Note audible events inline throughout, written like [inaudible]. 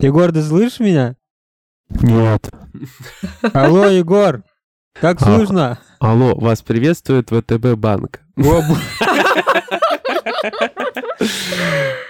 Егор, ты слышишь меня? Нет. Алло, Егор, как А. слышно? Алло, вас приветствует ВТБ банк. [laughs]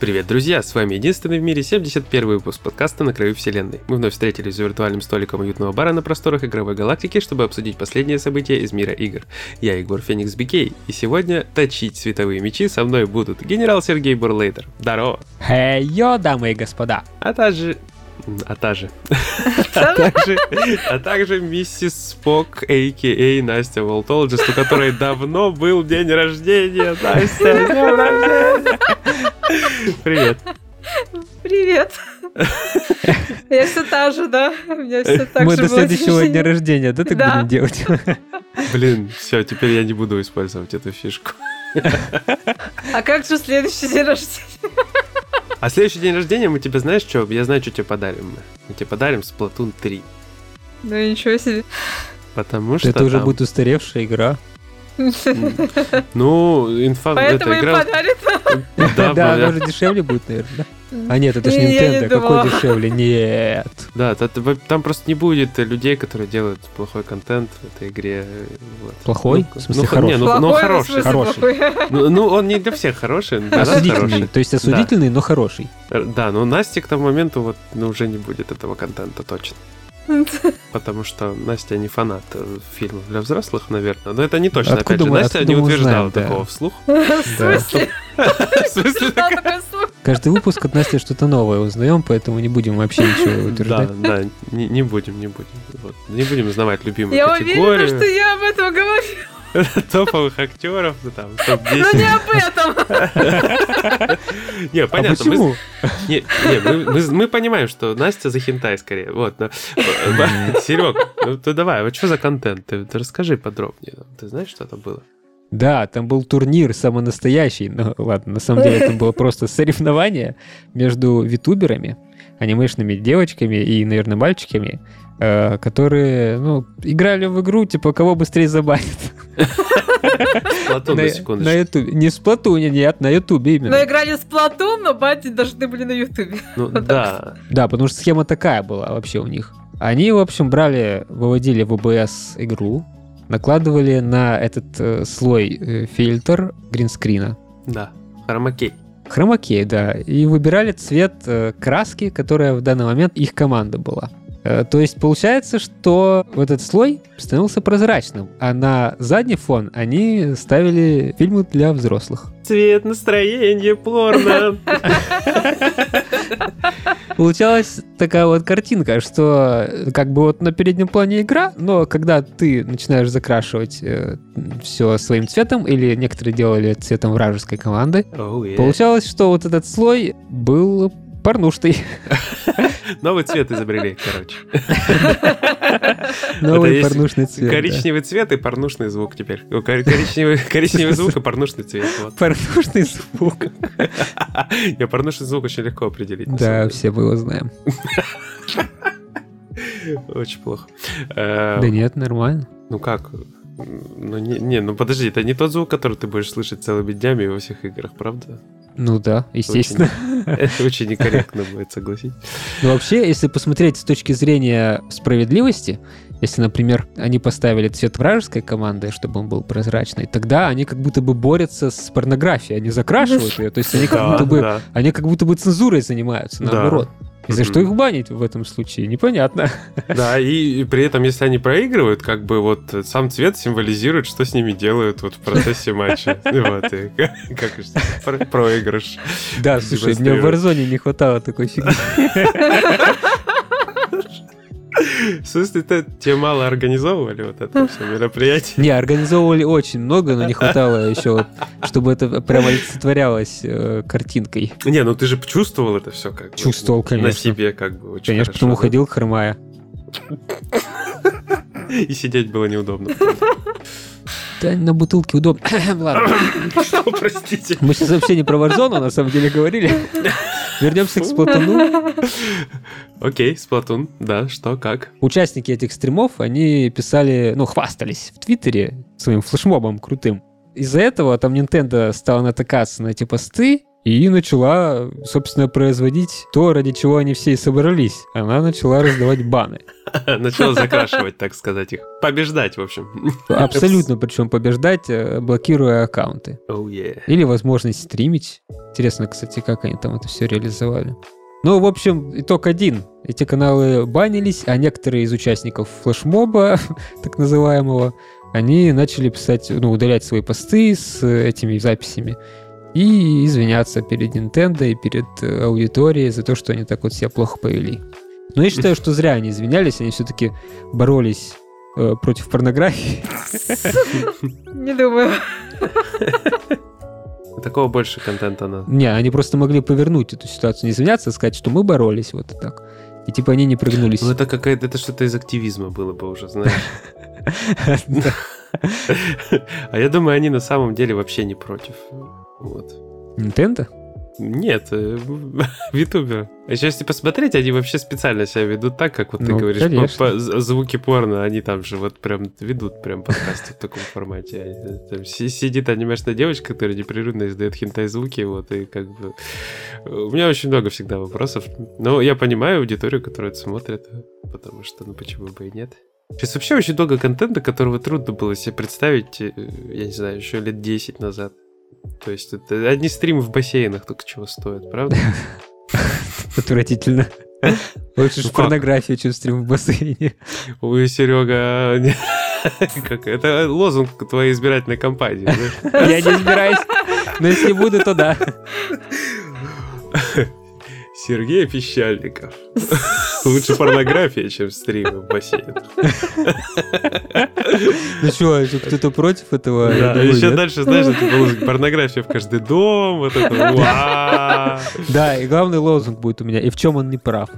Привет, друзья! С вами единственный в мире 71 выпуск подкаста «На краю вселенной». Мы вновь встретились за виртуальным столиком уютного бара на просторах игровой галактики, чтобы обсудить последние события из мира игр. Я Егор Феникс Бикей, и сегодня точить световые мечи со мной будут генерал Сергей Бурлейтер. Здорово! Хей, йо, дамы и господа. А также... А также... [laughs] А также, а также миссис Спок, а.к.а. Настя Волтологист, у которой давно был день рождения. Настя, днем рождения! Привет. Привет. Я все та же, да? У меня все так Мы же до следующего день дня рождения. рождения, да, так Да. будем делать? Блин, все, теперь я не буду использовать эту фишку. А как же следующий день рождения? А следующий день рождения мы тебе знаешь что? Я знаю, что тебе подарим. мы. Мы тебе подарим Splatoon 3. Ну ничего себе. Потому что Это уже там- будет устаревшая игра. Ну, инфа... Поэтому им подарят. Да, Да, бля. она уже дешевле будет, наверное? А нет, это ж Не, я не Nintendo, какой дешевле? Нет. Да, та- та- там просто не будет людей, которые делают плохой контент в этой игре. Плохой? Ну, В смысле, хороший? Ну, хороший. хороший. [laughs] Ну, он не для всех хороший, Осудительный, то есть осудительный, но хороший. Э, Да, но Насте к тому моменту вот ну, уже не будет этого контента точно. [laughs] Потому что Настя не фанат э, фильмов для взрослых, наверное. Но это не точно, Откуда опять же. мы- Настя не утверждала узнаем, да. такого вслух. [laughs] [laughs] В смысле? Да. Каждый выпуск от Насти что-то новое узнаем, поэтому не будем вообще ничего Да, утверждать. да, не, не будем, не будем. Не будем узнавать любимую Я уверена, что я об этом говорю. [laughs] топовых актеров, ну, там, Но топ-10. не об этом. [laughs] Не, понятно. мы- почему? Не, не, мы, понимаем, что Настя за хентай скорее. Вот. [laughs] Серег, ну ты давай, вот что за контент? Ты, расскажи подробнее. Ты знаешь, что это было? Да, там был турнир самый настоящий. Ну ладно, на самом деле это было просто соревнование между витуберами, анимешными девочками и, наверное, мальчиками, э, которые, ну, играли в игру, типа, кого быстрее забанят. Платон, на, на секундочку. на Ютубе. Не с Платуне, нет, на Ютубе именно. Но играли с Платон, но батить должны были на Ютубе. Ну да. Да, потому что схема такая была вообще у них. Они, в общем, брали, выводили в OBS игру, накладывали на этот э, слой э, фильтр гринскрина, Да. Хромакей. хромакей, да, и выбирали цвет э, краски, которая в данный момент их команда была. Э, То есть получается, что вот этот слой становился прозрачным, а на задний фон они ставили фильмы для взрослых. Цвет настроения порно. Получалась такая вот картинка, что э, как бы вот на переднем плане игра, но когда ты начинаешь закрашивать все своим цветом, или некоторые делали цветом вражеской команды, Оу, е. получалось, что вот этот слой был порнушный. [laughs] Новый цвет изобрели, короче. Новый порнушный цвет. да. Коричневый цвет и порнушный звук теперь. Коричневый, [laughs] коричневый звук и порнушный цвет. Вот. Порнушный звук. [laughs] Не, порнушный звук очень легко определить. Да, все мы его знаем. Очень плохо. Э, Да нет, нормально. Ну как? Ну не, не, ну подожди, это не тот звук, который ты будешь слышать целыми днями во всех играх, правда? Ну да, естественно. [laughs] Это очень некорректно будет, согласись. Но вообще, если посмотреть с точки зрения справедливости, если, например, они поставили цвет вражеской команды, чтобы он был прозрачный, тогда они как будто бы борются с порнографией, они закрашивают ее, то есть они как будто бы, они как будто бы цензурой занимаются, Да. И за что их банить в этом случае? Непонятно. Да, и, и при этом, если они проигрывают, как бы вот сам цвет символизирует, что с ними делают вот в процессе матча. [laughs] Вот, и как проигрыш. Да, слушай, мне в. Warzone не хватало такой фигни. [laughs] В смысле, ты- тебе мало организовывали вот это все мероприятие? Не, организовывали очень много, но не хватало еще, вот, чтобы это прямо олицетворялось э, картинкой. Не, ну ты же чувствовал это все как бы, Чувствовал, На конечно. себе как бы очень Конечно, хорошо, потом да? уходил хромая. И сидеть было неудобно. Да, на бутылке удобно. [coughs] Ладно. Что, простите? Мы сейчас вообще не про Warzone, на самом деле говорили. Вернемся к Сплатуну. [laughs] Окей, Сплатун, да, что, как? Участники этих стримов, они писали, ну, хвастались в Твиттере своим флешмобом крутым. Из-за этого там Nintendo стала натыкаться на эти посты и начала, собственно, производить то, ради чего они все и собрались. Она начала раздавать баны. [laughs] Начала закрашивать, так сказать, их. Побеждать, в общем. [laughs] Абсолютно, причем побеждать, э, блокируя аккаунты. Oh, yeah. Или возможность стримить. Интересно, кстати, как они там это все реализовали. Ну, в общем, итог один. Эти каналы банились, а некоторые из участников флешмоба, [laughs] так называемого, они начали писать, ну, удалять свои посты с этими записями и извиняться перед Nintendo и перед э, аудиторией за то, что они так вот себя плохо повели. Но я считаю, что зря они извинялись, они все-таки боролись э, против порнографии. Не думаю. Такого больше контента надо. Не, они просто могли повернуть эту ситуацию, не извиняться, а сказать, что мы боролись вот так. И типа они не пригнулись. Ну это какая-то, это что-то из активизма было бы уже, знаешь. [laughs] А я думаю, они на самом деле вообще не против. Вот. Nintendo? Нет, э, [laughs] витуберы. А если посмотреть, они вообще специально себя ведут так, как вот ты Ну, говоришь, по- по- звуки порно, они там же вот прям ведут прям подкасты в таком формате. Они, там си- сидит анимешная девочка, которая непрерывно издает хентай-звуки, вот, и как бы... У меня очень много всегда вопросов. Но я понимаю аудиторию, которая это смотрит, потому что, ну, почему бы и нет. Сейчас вообще очень много контента, которого трудно было себе представить, э, я не знаю, еще лет 10 назад. То есть это одни стримы в бассейнах только чего стоят, правда? [laughs] Отвратительно. [laughs] Лучше ж Ну порнография, чем стрим в бассейне. Ой, Серега, [laughs] как это лозунг твоей избирательной кампании. Я не избираюсь. Но если буду, то да. Сергей Пещальников. Лучше порнография, чем стримы в бассейнах. Ну что, кто-то против этого? Да, еще дальше, знаешь, порнография в каждый дом, вот это. Да, и главный лозунг будет у меня. И в чем он не прав?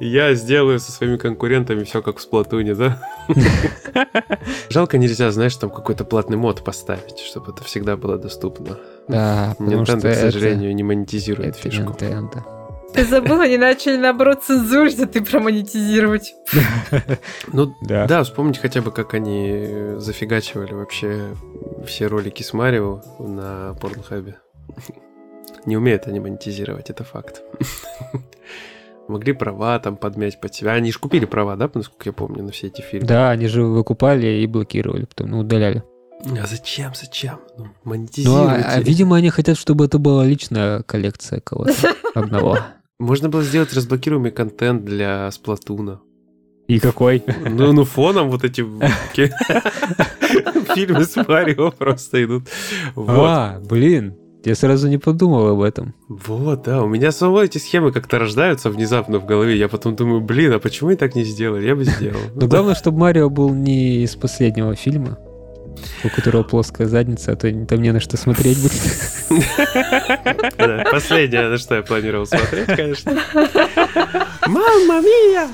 Я сделаю со своими конкурентами все как в Сплатуне, да? Жалко нельзя, знаешь, там какой-то платный мод поставить, чтобы это всегда было доступно. Да, потому что Nintendo, к это- сожалению, не монетизирует это фишку. Nintendo. Ты забыл, они начали, наоборот, цензурить, а ты промонетизировать. [laughs] Ну, Да. да, вспомнить хотя бы, как они зафигачивали вообще все ролики с Марио на Порнхабе. Не умеют они монетизировать, это факт. [laughs] Могли права там подмять под себя. Они же купили права, да, насколько я помню, на все эти фильмы? Да, они же выкупали и блокировали, потом ну, удаляли. А зачем, зачем? Ну, Ну, а, монетизируйте. а, видимо, они хотят, чтобы это была личная коллекция кого-то [laughs] одного. Можно было сделать разблокируемый контент для Сплатуна. И какой? Ну, ну фоном вот эти [laughs] фильмы с Марио просто идут. Вот. А, блин, я сразу не подумал об этом. Вот, да, у меня самого эти схемы как-то рождаются внезапно в голове. Я потом думаю, блин, а почему я так не сделали? Я бы сделал. Но главное, чтобы Марио был не из последнего фильма, у которого плоская задница, а то там не на что смотреть будет. Последнее, на что я планировал смотреть, конечно. [laughs] Мамма мия!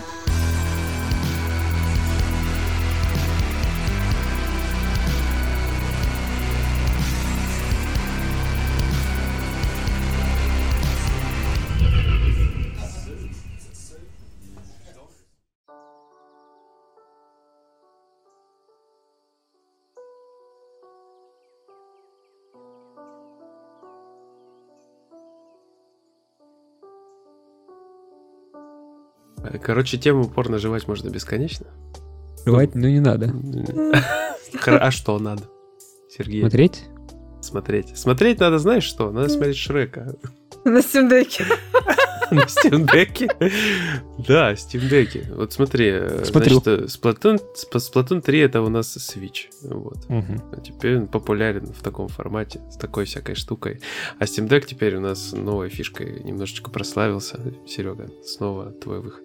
Короче, тему порно жевать можно бесконечно. Жевать, ну не надо. [laughs] А что надо? Сергей, Смотреть? смотреть. Смотреть надо, знаешь что? Надо смотреть Шрека. На стимдеке. [laughs] На Steam Deck? Да, Steam Deck. Вот смотри, э, Смотрю. значит, Splatoon, Sp- Splatoon 3 это у нас Switch. Вот. А теперь он популярен в таком формате, с такой всякой штукой. А Steam Deck теперь у нас новой фишкой немножечко прославился. Серега, снова твой выход.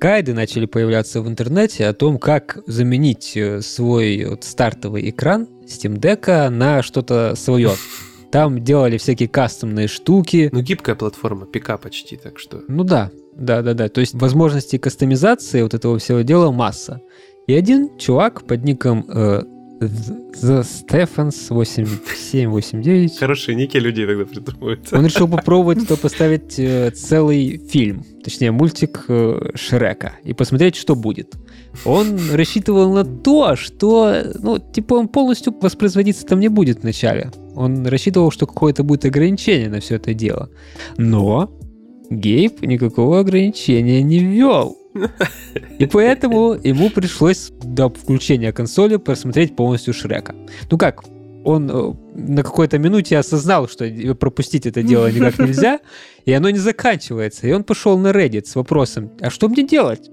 Гайды начали появляться в интернете о том, как заменить э, свой вот стартовый экран Steam Deck на что-то свое. [laughs] Там делали всякие кастомные штуки. Ну, гибкая платформа, ПК почти, так что... Ну да, да, да, да. То есть возможностей кастомизации вот этого всего дела масса. И один чувак под ником э, The Stephens 8789. Хорошие ники людей тогда придумываются. Он решил попробовать то поставить э, целый фильм, точнее мультик э, Шрека, и посмотреть, что будет. Он рассчитывал на то, что, ну, типа он полностью воспроизводиться там не будет вначале. Он рассчитывал, что какое-то будет ограничение на все это дело. Но Гейб никакого ограничения не ввел. И поэтому ему пришлось до включения консоли просмотреть полностью Шрека. Ну как, он э, на какой-то минуте осознал, что пропустить это дело [laughs] никак нельзя, и оно не заканчивается. И он пошел на Reddit с вопросом, а что мне делать?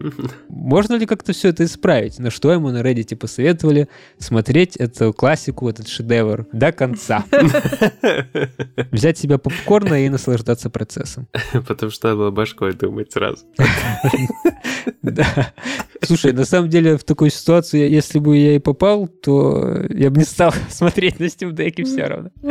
Можно ли как-то все это исправить? На что ему на Reddit посоветовали смотреть эту классику, этот шедевр до конца. [laughs] Взять себе попкорна и наслаждаться процессом. Потому что было башкой думать сразу. [laughs] Да. Слушай, на самом деле в такой ситуации, если бы я и попал, то я бы не стал [laughs] смотреть на Steam Deck все равно. [laughs]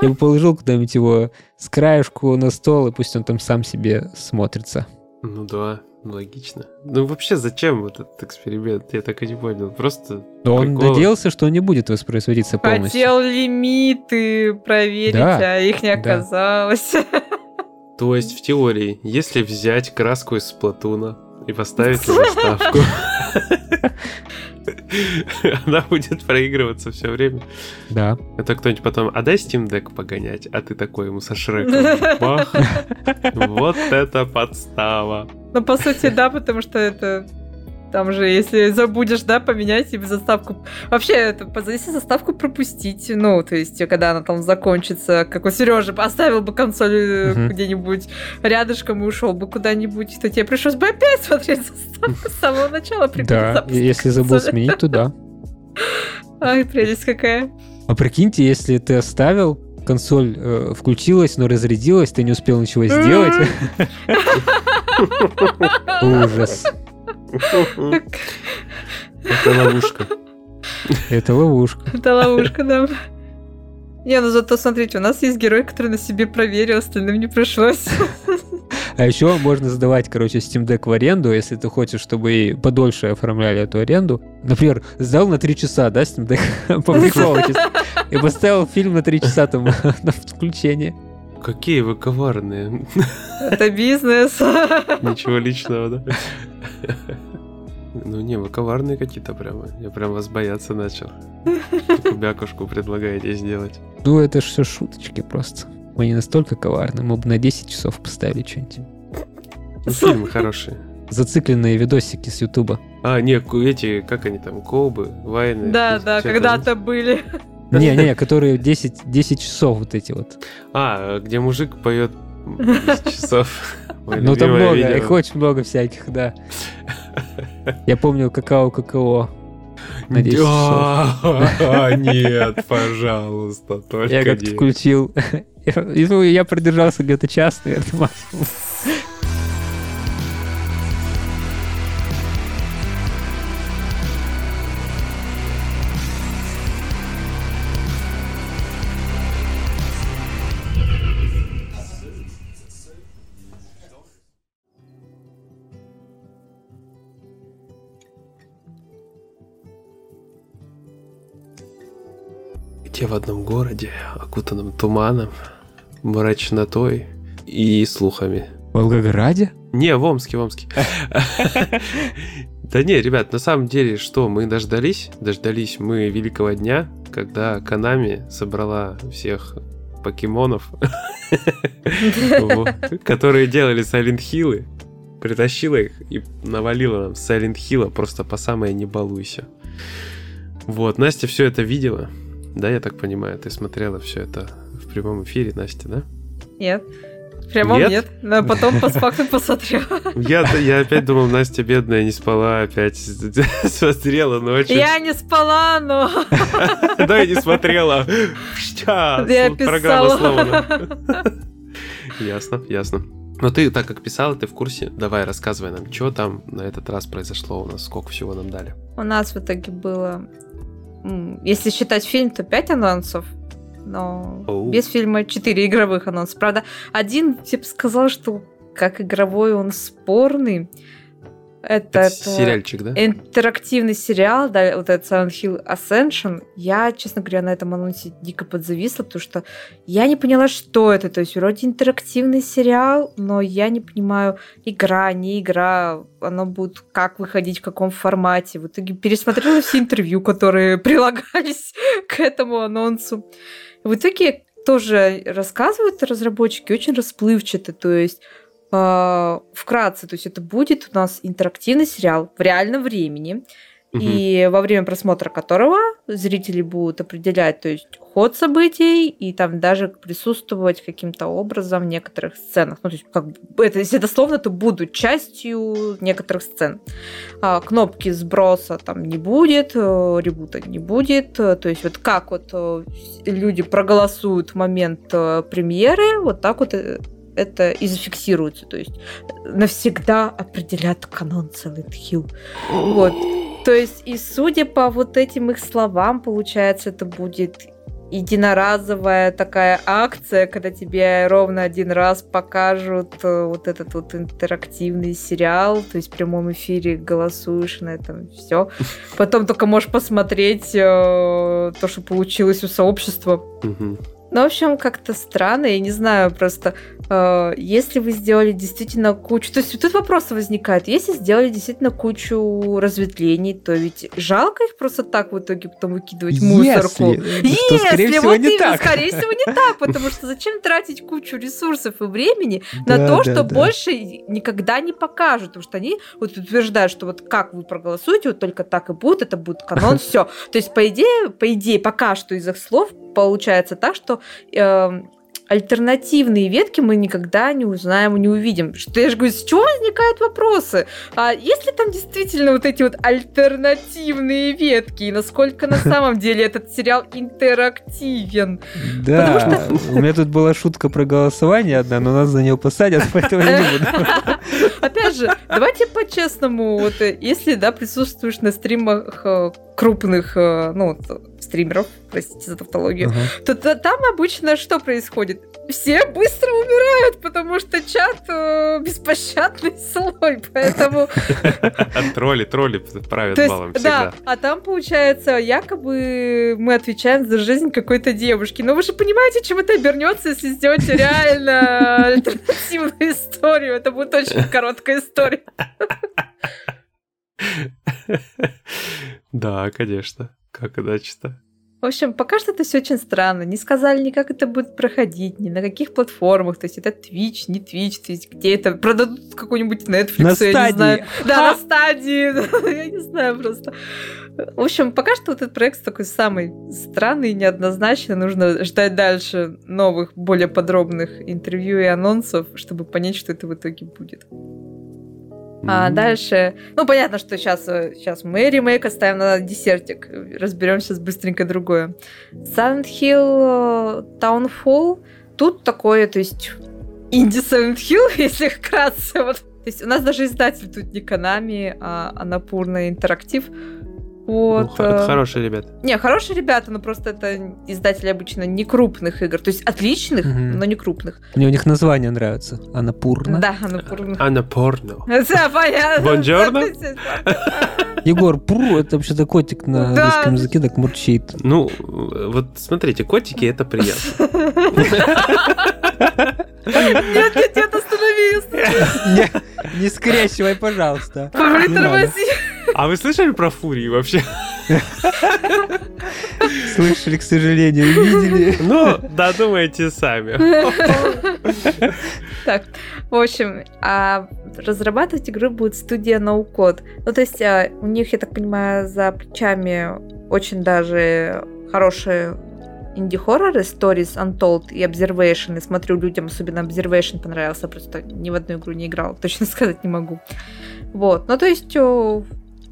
Я бы положил куда-нибудь его с краешку на стол, и пусть он там сам себе смотрится. Ну да, логично. Ну вообще зачем этот эксперимент? Я так и не понял. Просто Но он надеялся, что он не будет воспроизводиться полностью. Хотел лимиты проверить, да, а их не оказалось. Да. [laughs] То есть в теории, если взять краску из Сплатуна и поставить заставку, [laughs] она будет проигрываться все время. Да. Это кто-нибудь потом, а дай Steam Deck погонять, а ты такой ему со Шреком. Бах! [laughs] Вот это подстава. Ну, по сути, да, потому что это там же, если забудешь, да, поменять себе заставку. Вообще, это, если заставку пропустить, ну, то есть, когда она там закончится, как у Сережи, поставил бы консоль uh-huh. где-нибудь рядышком и ушел бы куда-нибудь, то тебе пришлось бы опять [laughs] смотреть заставку с самого начала. Да, если забыл сменить, то да. [laughs] Ай, прелесть какая. А прикиньте, если ты оставил, консоль э, включилась, но разрядилась, ты не успел ничего сделать. [laughs] Ужас. Это ловушка. Это ловушка. Это ловушка, да. Не, ну зато смотрите, у нас есть герой, который на себе проверил, остальным не пришлось. А еще можно сдавать, короче, Steam Deck в аренду, если ты хочешь, чтобы и подольше оформляли эту аренду. Например, сдал на 3 часа, да, Steam Deck [laughs] по [laughs] и поставил фильм на 3 часа там [laughs] на включение. Какие вы коварные. Это бизнес. Ничего личного, да? Ну не, вы коварные какие-то прямо. Я прям вас бояться начал. Бякушку предлагаете сделать. Ну это ж все шуточки просто. Мы не настолько коварны, мы бы на 10 часов поставили что-нибудь. Ну, фильмы хорошие. Зацикленные видосики с Ютуба. А, не, эти, как они там, колбы, вайны. Да, да, когда-то были. Не-не, которые 10, 10 часов вот эти вот. А, где мужик поет 10 [laughs] часов. Ну там много, их очень много всяких, да. Я помню какао-какао. Надеюсь, [laughs] нет, пожалуйста, только Я как-то включил. [laughs] Я продержался где-то час, наверное, максимум. Где в одном городе, окутанном туманом, мрачнотой и слухами. В Волгограде? Не, в Омске, в Омске. Да не, ребят, на самом деле, что, мы дождались? Дождались мы великого дня, когда Канами собрала всех покемонов, которые делали Silent Hill, притащила их и навалила нам Silent Hill просто по самое не балуйся. Вот, Настя все это видела, да, я так понимаю, ты смотрела все это в прямом эфире, Настя, да? Нет. В прямом нет, нет но потом по факту посмотрела. Я, я опять думал, Настя бедная не спала, опять [laughs] смотрела ночью. Я не спала, но... [laughs] Да, и не смотрела. Я писала. Ясно, ясно. Но ты, так как писала, ты в курсе, давай рассказывай нам, что там на этот раз произошло у нас, сколько всего нам дали. У нас в итоге было если считать фильм, то 5 анонсов. Но oh. без фильма 4 игровых анонса. Правда, один тип сказал, что как игровой он спорный. Это, Это сериальчик, да? интерактивный сериал, да, вот этот Silent Hill Ascension. Я, честно говоря, на этом анонсе дико подзависла, потому что я не поняла, что это. То есть вроде интерактивный сериал, но я не понимаю, игра, не игра, оно будет как выходить, в каком формате. В итоге пересмотрела все интервью, которые [laughs] прилагались к этому анонсу. В итоге тоже рассказывают разработчики очень расплывчато, то есть вкратце, то есть это будет у нас интерактивный сериал в реальном времени, Мгм. и во время просмотра которого зрители будут определять, то есть ход событий и там даже присутствовать каким-то образом в некоторых сценах. Ну, то есть, как бы, это, если дословно, то будут частью некоторых сцен. А, кнопки сброса там не будет, э, ребута не будет. э, То есть, вот как вот э, люди проголосуют в момент э, премьеры, вот так вот э, это и зафиксируется. То есть навсегда определят канон Silent Hill. Вот. То есть, и судя по вот этим их словам, получается, это будет единоразовая такая акция, когда тебе ровно один раз покажут э, вот этот вот интерактивный сериал, то есть в прямом эфире голосуешь на этом все. Потом только можешь посмотреть э, то, что получилось у сообщества. Мгм. Ну, в общем, как-то странно, я не знаю, просто э, если вы сделали действительно кучу... То есть тут вопрос возникает, если сделали действительно кучу разветвлений, то ведь жалко их просто так в итоге потом выкидывать в мусорку. Если, что, скорее всего, вот не именно, так. скорее всего, не так, [laughs] потому что зачем тратить кучу ресурсов и времени на Да, то, да, что да. больше никогда не покажут, потому что они вот утверждают, что вот как вы проголосуете, вот только так и будет, это будет канон, [laughs] все. То есть, по идее, по идее, пока что из их слов получается так, что эм, альтернативные ветки мы никогда не узнаем и не увидим. Что я же говорю, с чего возникают вопросы? А если там действительно вот эти вот альтернативные ветки, и насколько на [laughs] самом деле этот сериал интерактивен? Да, у меня тут была шутка про голосование одна, но нас за нее посадят, поэтому я не [laughs] буду. Опять же, давайте по-честному, вот э, если, да, присутствуешь на стримах э, крупных, э, ну, стримеров, простите за тавтологию, Ага. то, то там обычно что происходит? Все быстро умирают, потому что чат э, беспощадный [laughs] слой, поэтому... [laughs] Тролли, тролли правят балом да, всегда. а там, получается, якобы мы отвечаем за жизнь какой-то девушки. Но вы же понимаете, чем это обернется, если сделать реально [laughs] альтернативную историю. Это будет очень короткая история. Да, конечно. Как иначе-то? В общем, пока что это все очень странно. Не сказали ни как это будет проходить, ни на каких платформах. То есть это Twitch, не Twitch, то есть где это продадут какой-нибудь Netflix, На я стадии. не знаю. Да, Ха! на стадии. [laughs] Я не знаю просто. В общем, пока что вот этот проект такой самый странный и неоднозначный. Нужно ждать дальше новых, более подробных интервью и анонсов, чтобы понять, что это в итоге будет. А дальше, ну понятно, что сейчас, сейчас мы ремейк оставим на десертик, разберем сейчас быстренько другое. Silent Hill э, Townfall, тут такое, то есть инди Silent Hill, [laughs] если вкратце. Вот. То есть у нас даже издатель тут не Konami, а Анапурна Интерактив. Ну, Вот. хо- э, Хорошие ребята. Не, хорошие ребята, но просто это издатели обычно не крупных игр. То есть отличных, Мгм. но не крупных. Мне у них название нравится. Анапурна. Да, Анапурна. А на порно. [laughs] Да, понятно. Бонжорно? [laughs] Егор, пуру, это вообще-то котик на Да. английском языке так мурчит. Ну, э, вот смотрите, котики это приятно. Нет, нет, нет, остановись. Не, скрещивай, пожалуйста. Притормози. А вы слышали про фурии вообще? Слышали, к сожалению, видели. Ну, додумайте сами. Так, в общем, а разрабатывать игру будет студия No Code. Ну, то есть а, у них, я так понимаю, за плечами очень даже хорошие инди-хорроры, Stories Untold и Observation. И смотрю, людям особенно Observation понравился, просто ни в одну игру не играл, точно [laughs] сказать не могу. Вот, ну то есть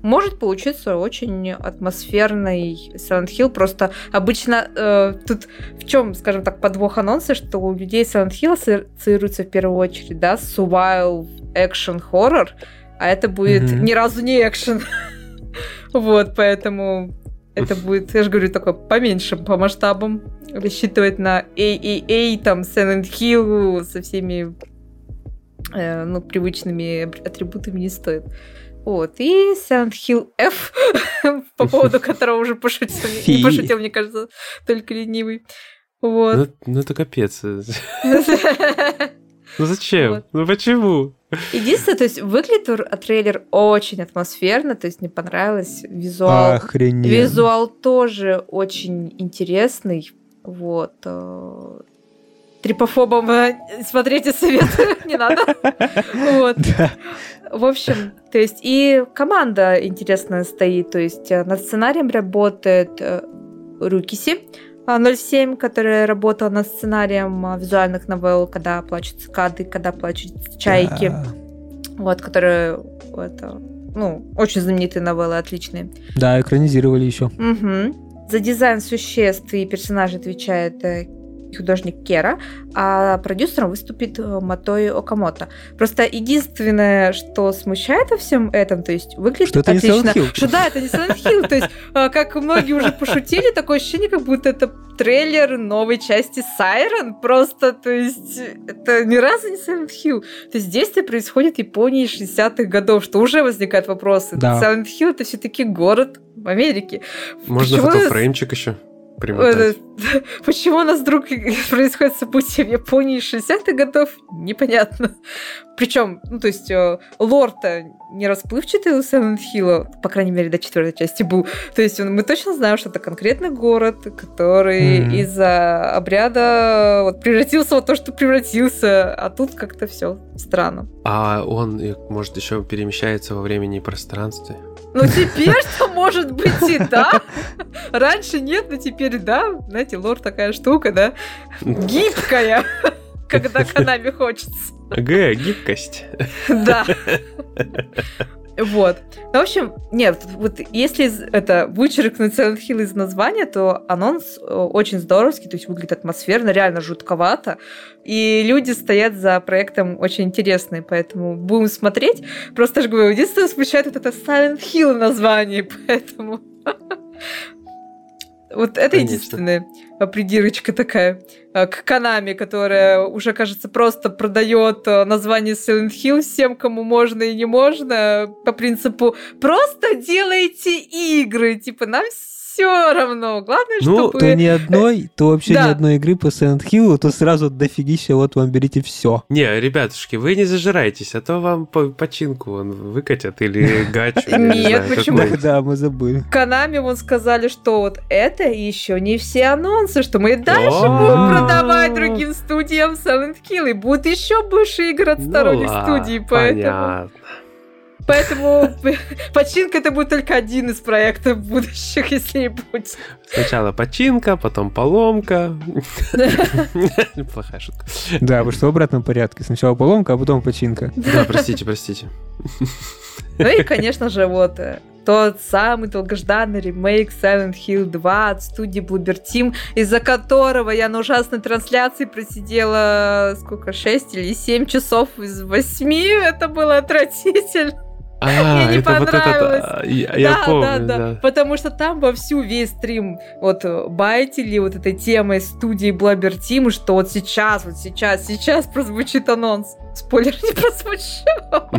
может получиться очень атмосферный Silent Hill. Просто обычно э, тут в чем, скажем так, подвох анонса, что у людей Silent Hill ассоциируется в первую очередь, да, с survival action horror, а это будет Мгм. ни разу не экшен. [laughs] Вот, поэтому это будет, я же говорю, такое поменьше по масштабам. Рассчитывать на AAA, там, Silent Hill со всеми э, ну, привычными атрибутами не стоит. Вот. И Silent Hill F, [laughs] по поводу которого уже пошутил. Не пошутил, мне кажется, только ленивый. Вот. Ну, ну это капец. [laughs] Ну зачем? Вот. Ну почему? Единственное, то есть выглядит трейлер очень атмосферно, то есть мне понравилось визуал. Охренеть. Визуал тоже очень интересный. Вот. Э, трипофобом э, смотрите совет [laughs] не надо. Вот. В общем, то есть и команда интересная стоит, то есть э, над сценарием работает Рукиси, 07, которая работала над сценарием визуальных новелл, когда плачут цикады, когда плачут чайки. Да. Вот, которые это, ну, очень знаменитые новеллы, отличные. Да, экранизировали еще. Угу. За дизайн существ и персонажей отвечает э, художник Кера, а продюсером выступит э, Матои Окамото. Просто единственное, что смущает во всем этом, то есть выглядит что отлично. Это не что да, это не Silent Hill. То есть, э, как многие уже пошутили, такое ощущение, как будто это трейлер новой части Siren. Просто, то есть, это ни разу не Silent Hill. То есть, действие происходит в Японии 60-х годов, что уже возникают вопросы. Да. Silent Hill это все-таки город в Америке. Можно Почему фотофреймчик еще? Примотать. [laughs] Почему у нас вдруг [laughs] происходит событие в Японии 60-х годов, непонятно. Причем, ну, то есть, э, лор-то не расплывчатый у Silent Hill, по крайней мере, до четвертой части был. То есть, мы точно знаем, что это конкретный город, который mm-hmm. из-за обряда вот, превратился в то, что превратился, а тут как-то все странно. А он, может, еще перемещается во времени и пространстве? Ну, теперь-то может быть и да. Раньше нет, но теперь да. Знаете, лор такая штука, да? Гибкая, когда канами хочется. Г, гибкость. Да. Вот. Ну, в общем, нет, вот если это вычеркнуть Silent Hill из названия, то анонс э, очень здоровский, то есть выглядит атмосферно, реально жутковато. И люди стоят за проектом очень интересные, поэтому будем смотреть. Просто же говорю, единственное смущает вот это Silent Hill название, [laughs] поэтому... Вот это Конечно. единственная придирочка такая э, к Канами, которая уже, кажется, просто продает э, название Silent Hill всем, кому можно и не можно, по принципу «просто делайте игры», типа «нам все равно. Главное, ну, чтобы... то ни одной, то вообще да. ни одной игры по Silent Hill, то сразу дофигища, вот вам берите все. Не, ребятушки, вы не зажирайтесь, а то вам по починку вон выкатят или [laughs] гачу. Нет, почему? Да, мы забыли. Канами вон сказали, что вот это еще не все анонсы, что мы дальше будем продавать другим студиям Silent Hill, и будет еще больше игр от ну сторонних студий, поэтому... Понятно. Поэтому [laughs] починка это будет только один из проектов будущих, [laughs] если не будет. Сначала починка, потом поломка. [laughs] Плохая шутка. Да, вы что в обратном порядке. Сначала поломка, а потом починка. Да, простите, простите. Ну и, конечно же, вот э, тот самый долгожданный ремейк Silent Hill 2 от студии Bloober Team, из-за которого я на ужасной трансляции просидела сколько, 6 или 7 часов из 8. Это было отвратительно. А, Мне не это понравилось. Вот это, я, я да, помню, да, да, да. Потому что там во всю весь стрим вот байтили вот этой темой студии Blabber Team, что вот сейчас, вот сейчас, сейчас прозвучит анонс. Спойлер не прозвучал.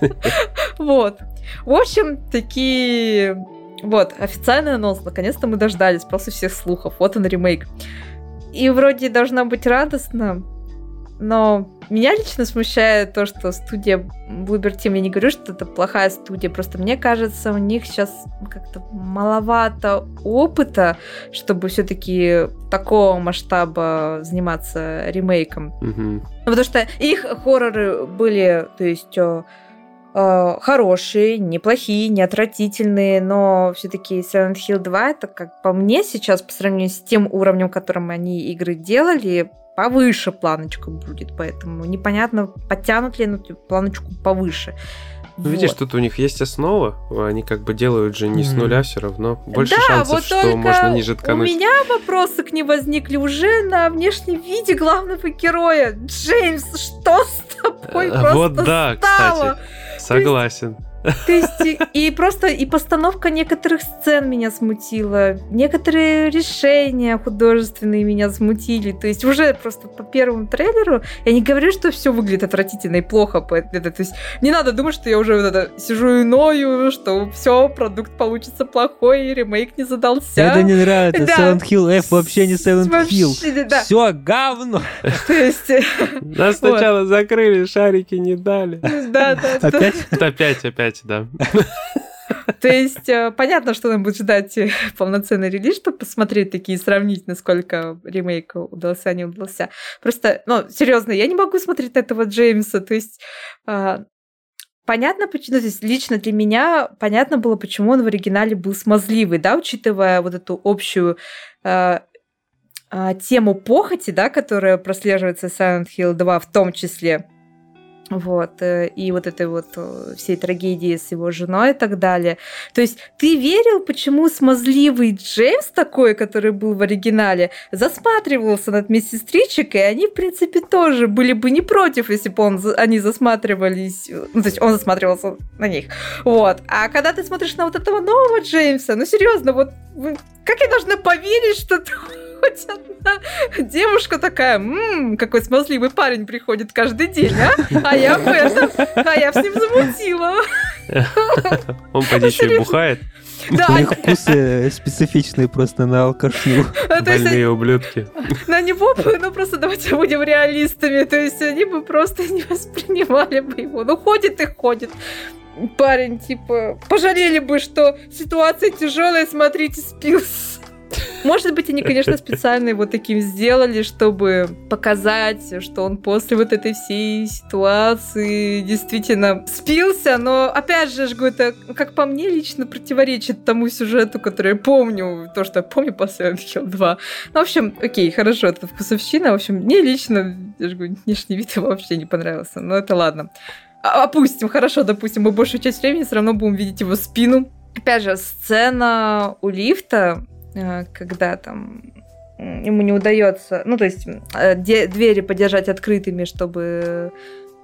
[laughs] Вот. В общем, такие... Вот, официальный анонс. Наконец-то мы дождались после всех слухов. Вот он ремейк. И вроде должно быть радостно, но меня лично смущает то, что студия Bloober Team, я не говорю, что это плохая студия, просто мне кажется, у них сейчас как-то маловато опыта, чтобы все-таки такого масштаба заниматься ремейком. Mm-hmm. Потому что их хорроры были, то есть э, э, хорошие, неплохие, не отвратительные, но все-таки Silent Hill 2 это, как по мне сейчас, по сравнению с тем уровнем, которым они игры делали, повыше планочка будет, поэтому непонятно, подтянут ли эту планочку повыше. Ну, вот. видишь, тут у них есть основа, они как бы делают же не с нуля все равно. Больше да, шансов, вот что можно ниже ткануть. У меня вопросы к ним возникли уже на внешнем виде главного героя. Джеймс, что с тобой а, просто Вот да, стало? кстати, согласен. То есть и, просто и постановка некоторых сцен меня смутила, некоторые решения художественные меня смутили. То есть уже просто по первому трейлеру я не говорю, что все выглядит отвратительно и плохо. То есть не надо думать, что я уже вот это сижу и ною, что все, продукт получится плохой, ремейк не задался. Это не нравится. Да. Silent Hill F вообще не Silent Hill. Да. Все говно. То есть... Нас сначала закрыли, шарики не дали. Да, да. Опять? Опять, опять, да. [laughs] То есть э, понятно, что нам будет ждать э, полноценный релиз, чтобы посмотреть такие, сравнить, насколько ремейк удался, не удался. Просто, ну, серьезно, я не могу смотреть на этого Джеймса. То есть а, понятно, почему, ну, то есть лично для меня понятно было, почему он в оригинале был смазливый, да, учитывая вот эту общую э, тему похоти, да, которая прослеживается в Silent Hill 2 в том числе. Вот, э, и вот этой вот э, всей трагедии с его женой и так далее. То есть ты верил, почему смазливый Джеймс такой, который был в оригинале, засматривался над медсестричек, и они, в принципе, тоже были бы не против, если бы он, они засматривались, э, ну, то есть он засматривался на них. Вот. А когда ты смотришь на вот этого нового Джеймса, ну, серьезно, вот как я должна поверить, что [laughs] хоть одна девушка такая, ммм, какой смазливый парень приходит каждый день, а? А я в этом, а я с ним замутила. Он поди еще и бухает. Да. У них вкусы специфичные просто на алкашню. Больные ублюдки. На него бы, ну просто давайте будем реалистами, то есть они бы просто не воспринимали бы его. Ну ходит и ходит парень, типа, пожалели бы, что ситуация тяжелая, смотрите, спился. Может быть, они, конечно, [laughs] специально его таким сделали, чтобы показать, что он после вот этой всей ситуации действительно спился, но, опять же, это, как по мне, лично противоречит тому сюжету, который я помню, то, что я помню после Hill 2. Ну, в общем, окей, хорошо, это вкусовщина, в общем, мне лично, я же говорю, внешний вид его вообще не понравился, но это ладно. А, опустим, хорошо, допустим, мы большую часть времени все равно будем видеть его спину. Опять же, сцена у лифта, когда там ему не удается, ну, то есть э, двери подержать открытыми, чтобы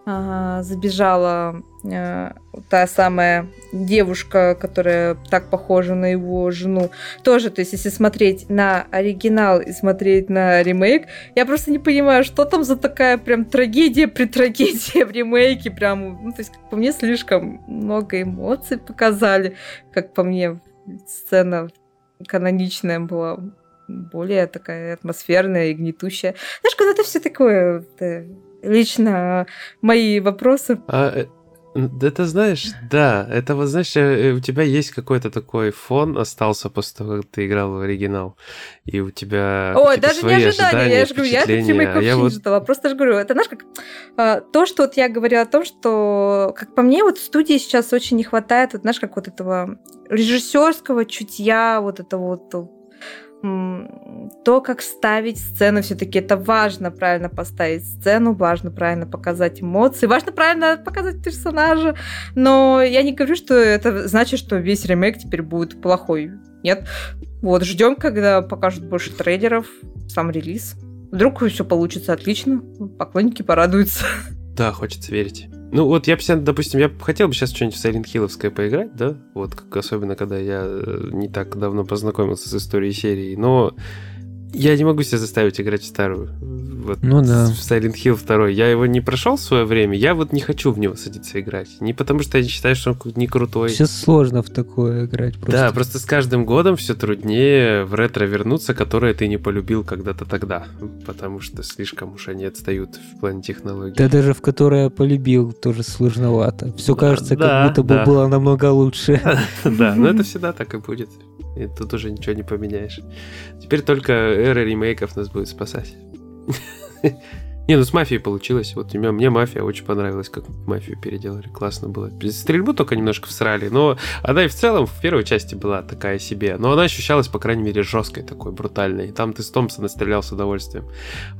забежала э, та самая девушка, которая так похожа на его жену. Тоже, то есть, если смотреть на оригинал и смотреть на ремейк, я просто не понимаю, что там за такая прям трагедия при трагедии в ремейке. Прям, ну, то есть, как по мне, слишком много эмоций показали. Как по мне, сцена каноничная была более такая атмосферная и гнетущая. Знаешь, когда это все такое, это лично мои вопросы. А, э, это знаешь, да, это вот знаешь, э, у тебя есть какой-то такой фон остался после того, как ты играл в оригинал, и у тебя Ой, типа, даже не ожидания, я же говорю, я фильм а вообще вот... не ждала, просто же говорю, это знаешь, как а, то, что вот я говорила о том, что, как по мне, вот в студии сейчас очень не хватает, вот знаешь, как вот этого режиссерского чутья, вот этого вот то, как ставить сцену, все-таки это важно правильно поставить сцену, важно правильно показать эмоции, важно правильно показать персонажа. Но я не говорю, что это значит, что весь ремейк теперь будет плохой. Нет. Вот, ждем, когда покажут больше трейлеров, сам релиз. Вдруг все получится отлично, поклонники порадуются. Да, хочется верить. Ну, вот я, допустим, я хотел бы сейчас что-нибудь Hill'овское поиграть, да? Вот, особенно, когда я э, не так давно познакомился с историей серии. Но я не могу себя заставить играть в старую. Вот ну да. В Silent Hill 2. Я его не прошел в свое время, я вот не хочу в него садиться играть. Не потому что я считаю, что он не крутой. Сейчас сложно в такое играть просто. Да, просто с каждым годом все труднее в ретро вернуться, которое ты не полюбил когда-то тогда. Потому что слишком уж они отстают в плане технологий. Да даже в которое полюбил тоже сложновато. Все кажется, как будто бы было намного лучше. [laughs] Да, но это всегда так и будет. И тут уже ничего не поменяешь. Теперь только эра ремейков нас будет спасать. [laughs] Не, ну с мафией получилось. Вот меня, мне мафия очень понравилась, как мафию переделали. Классно было. Стрельбу только немножко всрали, но она и в целом в первой части была такая себе. Но она ощущалась, по крайней мере, жесткой такой, брутальной. Там ты с Томпсона стрелял с удовольствием.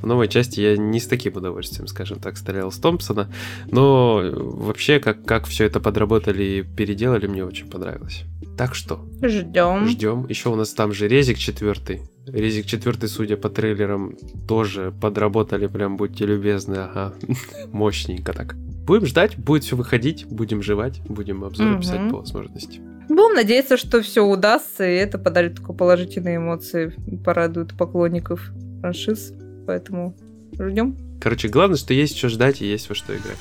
В новой части я не с таким удовольствием, скажем так, стрелял с Томпсона. Но вообще, как, как все это подработали и переделали, мне очень понравилось. Так что... Ждем. Ждем. Еще у нас там же резик четвертый Резик 4, судя по трейлерам, тоже подработали, прям будьте любезны, ага, [laughs] мощненько так. Будем ждать, будет все выходить, будем жевать, будем обзоры писать Мгм. по возможности. Будем надеяться, что все удастся, и это подарит только положительные эмоции, порадует поклонников франшиз. Поэтому ждем. Короче, главное, что есть что ждать и есть во что играть.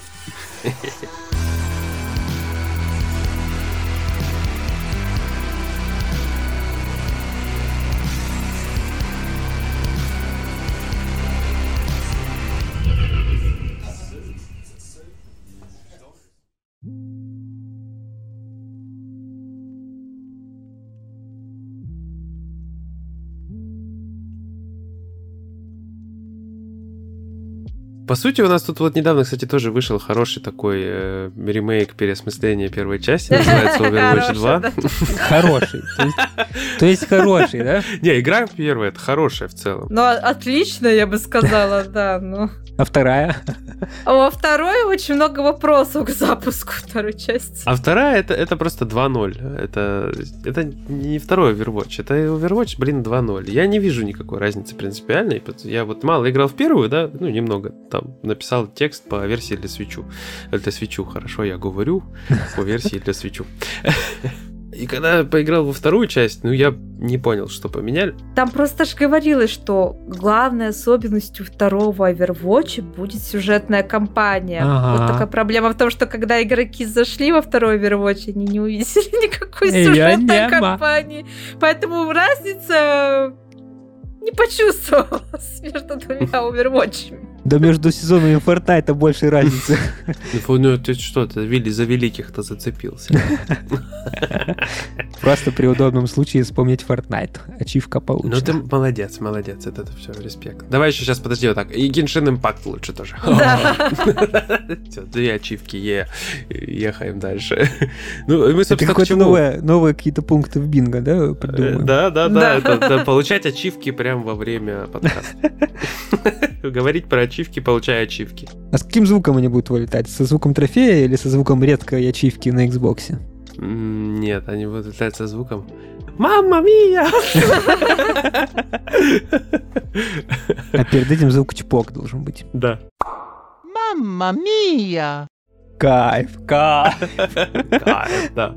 [laughs] По сути, у нас тут вот недавно, кстати, тоже вышел хороший такой э, ремейк переосмысления первой части, называется Overwatch 2. Хорошая, да. Хороший. То есть, хороший, да? Не, игра первая, это хорошая в целом. Ну, а- отлично, я бы сказала, [laughs] да. Ну. А вторая? А во второй очень много вопросов к запуску второй части. А вторая это, это просто 2.0. Это, это не второй Overwatch, это Overwatch, блин, 2.0. Я не вижу никакой разницы принципиальной. Я вот мало играл в первую, да, ну немного там написал текст по версии для свечу. Э, Для свечу, хорошо, я говорю [laughs] по версии для свечу. И когда я поиграл во вторую часть, ну я не понял, что поменяли. Там просто ж говорилось, что главной особенностью второго Overwatch будет сюжетная кампания. Ага. Вот такая проблема в том, что когда игроки зашли во второй Overwatch, они не увидели [laughs] никакой Её сюжетной кампании. Поэтому разница не почувствовалась [laughs] между двумя Overwatch'ами. Да между сезонами Fortnite больше разницы. Ну, ну ты что, ты за великих-то зацепился. [laughs] Просто при удобном случае вспомнить Fortnite. Ачивка Ну получена. ты молодец, молодец, это, все, респект. Давай еще сейчас, подожди, вот так. И Genshin Impact лучше тоже. [laughs] Все, две ачивки, е, ехаем дальше. [laughs] Ну, мы, Это собственно, к какое-то новые какие-то пункты в бинго, да? Да, да, да, Да. это да, получать ачивки прямо во время подкаста. Говорить про ачивки, получая ачивки. А с каким звуком они будут вылетать? Со звуком трофея или со звуком редкой ачивки на Xbox? Нет, они будут летать со звуком. Мамма мия! А перед этим звук чпок должен быть. Да. Mamma mia! Кайф, кайф. Кайф, да.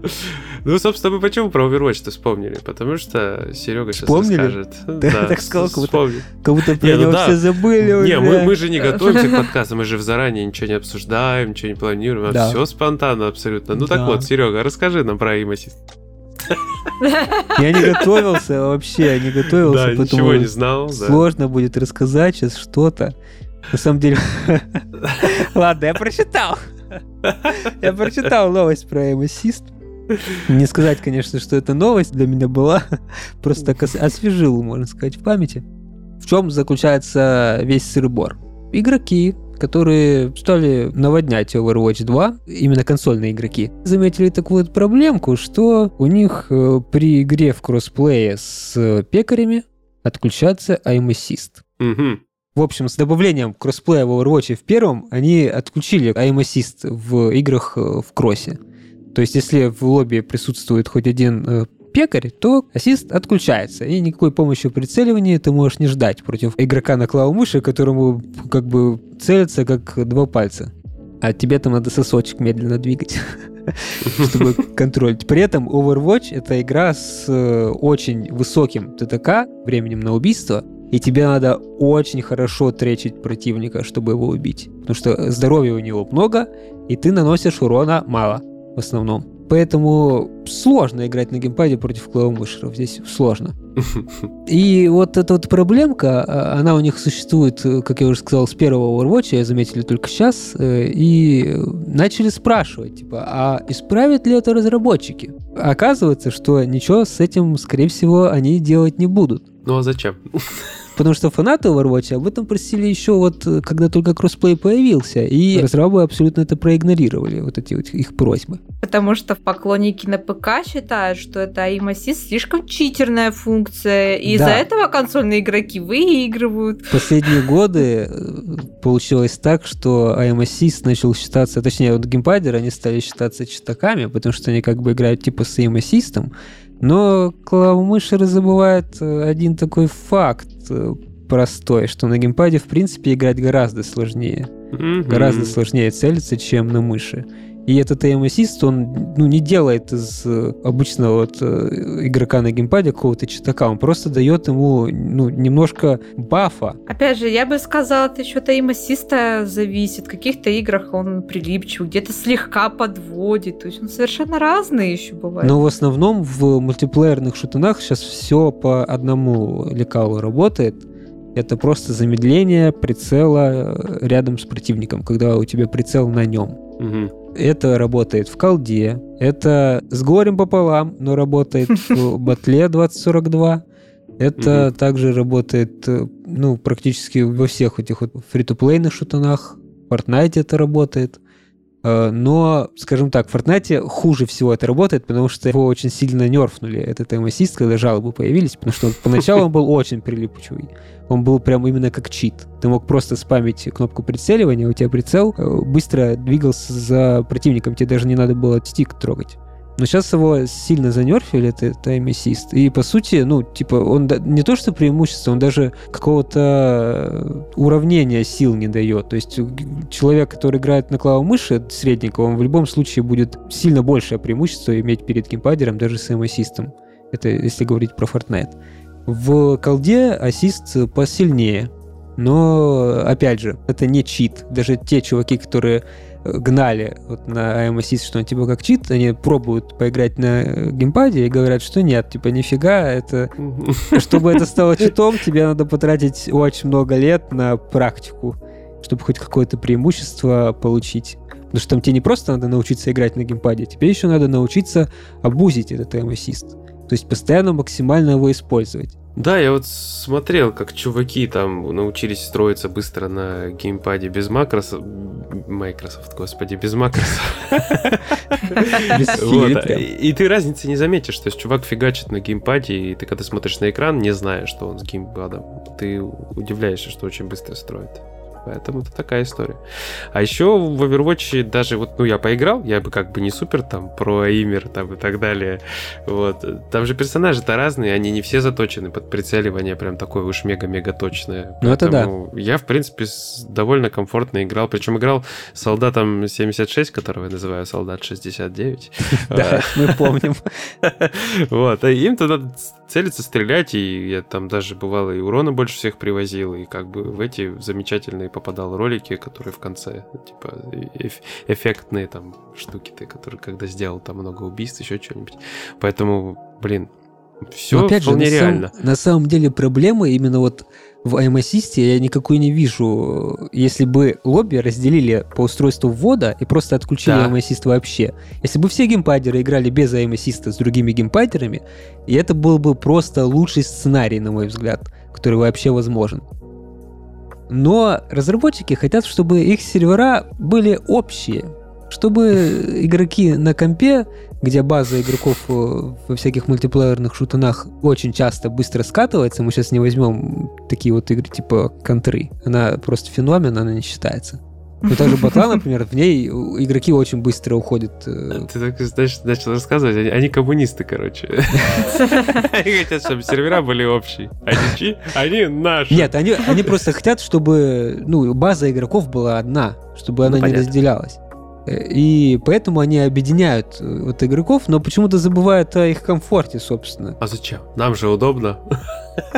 Ну, собственно, мы почему про Overwatch-то вспомнили? Потому что Серега сейчас Вспомнили? расскажет. Ты так сказал, как будто-. Как будто про ну него да. все забыли уже. Не, мы, мы же не готовимся к подкасту, мы же заранее ничего не обсуждаем, ничего не планируем, а Да. все спонтанно абсолютно. Ну так Да. вот, Серега, расскажи нам про Имасис. Я не готовился вообще, не готовился, Да, поэтому ничего не знал. да. сложно будет рассказать сейчас что-то. На самом деле... [laughs] Ладно, я прочитал. Я прочитал новость про Assist. Не сказать, конечно, что это новость для меня была. Просто так ос- освежил, можно сказать, в памяти. В чем заключается весь сырбор? Игроки, которые стали наводнять Overwatch 2, именно консольные игроки, заметили такую вот проблемку, что у них э, при игре в кроссплее с э, пекарями отключается Aim Assist. Мгм. В общем, с добавлением кроссплея в Overwatch в первом, они отключили aim assist в играх э, в кроссе. То есть, если в лобби присутствует хоть один э, пекарь, то ассист отключается, и никакой помощи в прицеливании ты можешь не ждать против игрока на клавомыши, которому как бы целится как два пальца. А тебе там надо сосочек медленно двигать, [laughs] чтобы контролить. При этом Overwatch — это игра с э, очень высоким ТТК, временем на убийство, и тебе надо очень хорошо тречить противника, чтобы его убить. Потому что здоровья у него много, и ты наносишь урона мало в основном. Поэтому сложно играть на геймпаде против клавомышеров. Здесь сложно. [laughs] И вот эта вот проблемка, а, она у них существует, э, как я уже сказал, с первого Overwatch, я заметили только сейчас, э, и начали спрашивать, типа, а исправят ли это разработчики? Оказывается, что ничего с этим, скорее всего, они делать не будут. Ну а зачем? Потому что фанаты Overwatch об этом просили еще вот, э, когда только кроссплей появился, и разрабы абсолютно это проигнорировали, вот эти вот их просьбы. Потому что поклонники на ПК считают, что это aim assist слишком читерная функция, и из-за Да. этого консольные игроки выигрывают. В последние годы э, получилось так, что aim assist начал считаться, точнее, вот геймпадеры, они стали считаться читаками, потому что они как бы играют типа с aim assist, Но клавомышеры забывают э, один такой факт э, простой, что на геймпаде, в принципе, играть гораздо сложнее. Мгм. Гораздо сложнее целиться, чем на мыши. И этот aim assist, он ну, не делает из э, обычного вот, э, игрока на геймпаде какого-то читака, он просто дает ему ну, немножко бафа. Опять же, я бы сказала, это еще от ассиста зависит. В каких-то играх он прилипчивый, где-то слегка подводит. То есть он совершенно разный еще бывает. Но в основном в мультиплеерных шутанах сейчас все по одному лекалу работает. Это просто замедление прицела э, рядом с противником, когда у тебя прицел на нем. Мгм. Это работает в колде, это с горем пополам, но работает [laughs] в батле 2042. Это Мгм. также работает, э, ну, практически во всех этих вот фри-то-плейных шутанах. В Fortnite это работает. Э, Но, скажем так, в Fortnite хуже всего это работает, потому что его очень сильно нерфнули, этот ассист, когда жалобы появились, потому что поначалу он был очень прилипчивый. Он был прям именно как чит. Ты мог просто спамить кнопку прицеливания, у тебя прицел э, быстро двигался за противником, тебе даже не надо было стик трогать. Но сейчас его сильно занерфили, это Assist. И по сути, ну, типа, он да- не то что преимущество, он даже какого-то э, уравнения сил не дает. То есть человек, который играет на клавомыши средненького, он в любом случае будет сильно большее преимущество иметь перед геймпадером, даже с Assist. Это если говорить про Fortnite. В колде ассист посильнее. Но, опять же, это не чит. Даже те чуваки, которые гнали вот на AM Assist, что он типа как чит, они пробуют поиграть на геймпаде и говорят, что нет, типа нифига, это... Чтобы это стало читом, тебе [laughs] надо потратить очень много лет на практику, чтобы хоть какое-то преимущество получить. Потому что там тебе не просто надо научиться играть на геймпаде, тебе еще надо научиться абузить этот AM Assist. То есть постоянно максимально его использовать. Да, я вот смотрел, как чуваки там научились строиться быстро на геймпаде без макросов. Microsoft, господи, без. [laughs] И и ты разницы не заметишь. То есть чувак фигачит на геймпаде, и ты когда смотришь на экран, не зная, что он с геймпадом, ты удивляешься, что очень быстро строит. Поэтому это такая история. А еще в Overwatch даже вот, ну, я поиграл, я бы как бы не супер там про аимер там и так далее. Вот. Там же персонажи-то разные, они не все заточены под прицеливание прям такое уж мега-мега точное. Ну, это да. Я, в принципе, довольно комфортно играл. Причем играл солдатом 76, которого я называю солдат 69. [laughs] Да, мы помним. [laughs] Вот, а им-то надо целиться, стрелять, и я там даже бывало и урона больше всех привозил, и как бы в эти замечательные попадал ролики, которые в конце, типа, эф- эффектные там штуки-то, которые когда сделал там много убийств, еще что-нибудь. Поэтому, блин, все Но опять же, вполне на, самом- реально. на самом деле проблема именно вот в aim Assist я никакой не вижу, если бы лобби разделили по устройству ввода и просто отключили Да. aim Assist вообще. Если бы все геймпадеры играли без aim Assist с другими геймпадерами, и это был бы просто лучший сценарий, на мой взгляд, который вообще возможен. Но разработчики хотят, чтобы их сервера были общие, чтобы [laughs] игроки на компе, где база игроков э, во всяких мультиплеерных шутанах очень часто быстро скатывается, мы сейчас не возьмем такие вот игры типа контры, она просто феномен, она не считается. Но также батла, например, в ней игроки очень быстро уходят. э, Ты так, знаешь, начал рассказывать, они, они коммунисты, короче. [laughs] Они хотят, чтобы сервера были общие. Они чьи? Они наши. Нет, они, они просто хотят, чтобы ну, база игроков была одна, чтобы она не разделялась. И поэтому они объединяют э, вот игроков, но почему-то забывают о их комфорте, собственно. А зачем? Нам же удобно.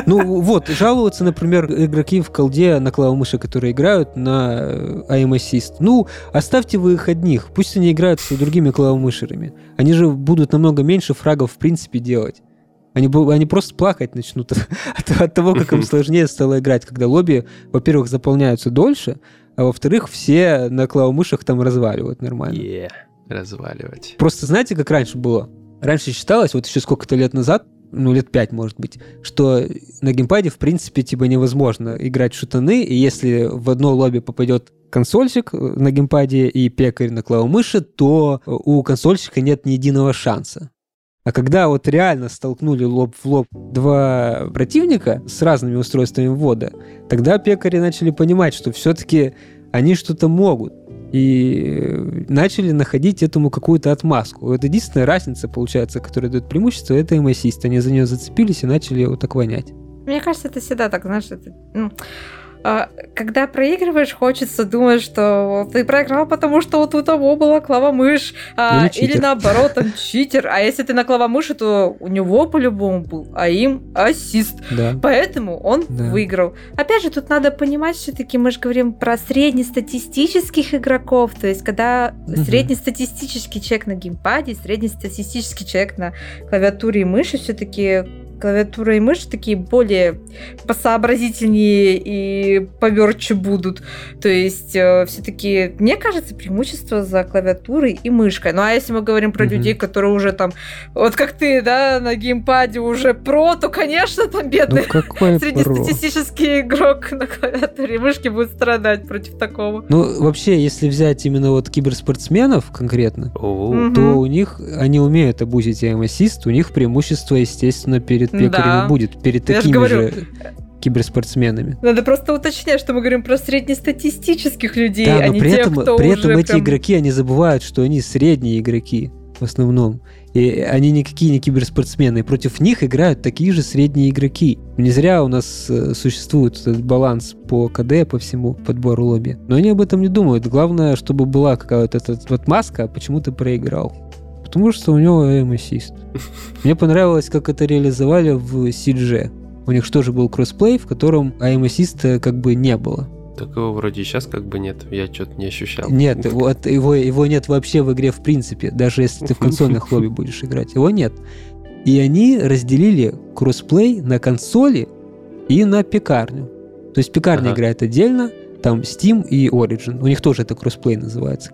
Ну вот, жалуются, например, игроки в колде на клавомыши, которые играют на э, aim assist. Ну, оставьте вы их одних, пусть они играют с другими клавомышерами. Они же будут намного меньше фрагов в принципе делать. Они, они просто плакать начнут [laughs] от, от того, как им [laughs] сложнее стало играть, когда лобби, во-первых, заполняются дольше, а во-вторых, все на клавомышах там разваливают нормально. Е, разваливать. Просто знаете, как раньше было? Раньше считалось, вот еще сколько-то лет назад, ну, лет пять, может быть, что на геймпаде, в принципе, типа невозможно играть в шутаны, и если в одно лобби попадет консольщик э, на геймпаде и пекарь на клавомыши, то у консольщика нет ни единого шанса. А когда вот реально столкнули лоб в лоб два противника с разными устройствами ввода, тогда пекари начали понимать, что все-таки они что-то могут. и начали находить этому какую-то отмазку. Вот единственная разница, получается, которая дает преимущество, это MSist. Они за нее зацепились и начали вот так вонять. Мне кажется, это всегда так, знаешь, это, ну, когда проигрываешь, хочется думать, что ты проиграл, потому что вот у того была клава-мышь, а, или, или наоборот, там читер. А если ты на клава-мыши, то у него по-любому был, а им ассист. Да. Поэтому он да. выиграл. Опять же, тут надо понимать, все-таки мы же говорим про среднестатистических игроков. То есть, когда угу. среднестатистический человек на геймпаде, среднестатистический человек на клавиатуре и мыши, все-таки клавиатура и мышь такие более посообразительнее и поверче будут. То есть э, все-таки, мне кажется, преимущество за клавиатурой и мышкой. Ну а если мы говорим про mm-hmm. людей, которые уже там, вот как ты, да, на геймпаде уже про, то, конечно, там бедный ну, среднестатистический игрок на клавиатуре и мышке будет страдать против такого. Ну, вообще, если взять именно вот киберспортсменов конкретно, mm-hmm. то у них, они умеют обузить ассист, у них преимущество, естественно, перед перед пекарем да. будет, перед Я такими же, говорю, же киберспортсменами. Надо просто уточнять, что мы говорим про среднестатистических людей, да, а но не при тех, этом, кто при этом эти прям... игроки, они забывают, что они средние игроки в основном. И они никакие не киберспортсмены. И против них играют такие же средние игроки. Не зря у нас э, существует этот баланс по КД, по всему подбору лобби. Но они об этом не думают. Главное, чтобы была какая-то вот маска, а почему ты проиграл. Потому что у него assist. [laughs] Мне понравилось, как это реализовали в CG. У них тоже был кроссплей, в котором assist как бы не было. Такого вроде сейчас как бы нет, я что-то не ощущал. Нет, вот его, его нет вообще в игре в принципе, даже если ты в [laughs] консольных лобби будешь играть. Его нет. И они разделили кроссплей на консоли и на пекарню. То есть пекарня ага. играет отдельно, там Steam и Origin. У них тоже это кроссплей называется.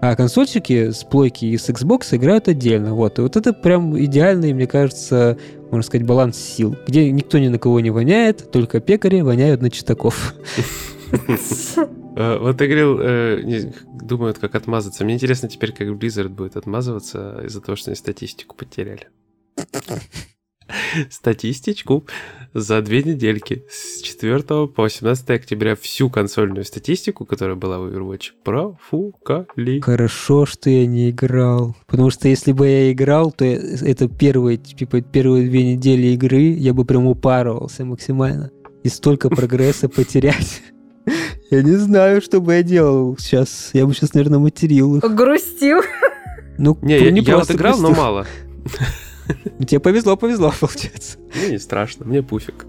А консольщики с плойки и с Xbox играют отдельно. Вот. И вот это прям идеальный, мне кажется, можно сказать, баланс сил, где никто ни на кого не воняет, только пекари воняют на читаков. Э, вот ты говорил, э, думают, как отмазаться. Мне интересно теперь, как Blizzard будет отмазываться из-за того, что они статистику потеряли статистичку за две недельки с 4 по 18 октября всю консольную статистику, которая была в Overwatch, профукали. Хорошо, что я не играл. Потому что если бы я играл, то это первые, типа, первые две недели игры я бы прям упарывался максимально. И столько [laughs] прогресса потерять. [laughs] Я не знаю, что бы я делал сейчас. Я бы сейчас, наверное, материл их. Грустил. Ну, не, я, я вот играл, но мало. [laughs] [laughs] Тебе повезло, повезло, получается. Мне не страшно, мне пуфик.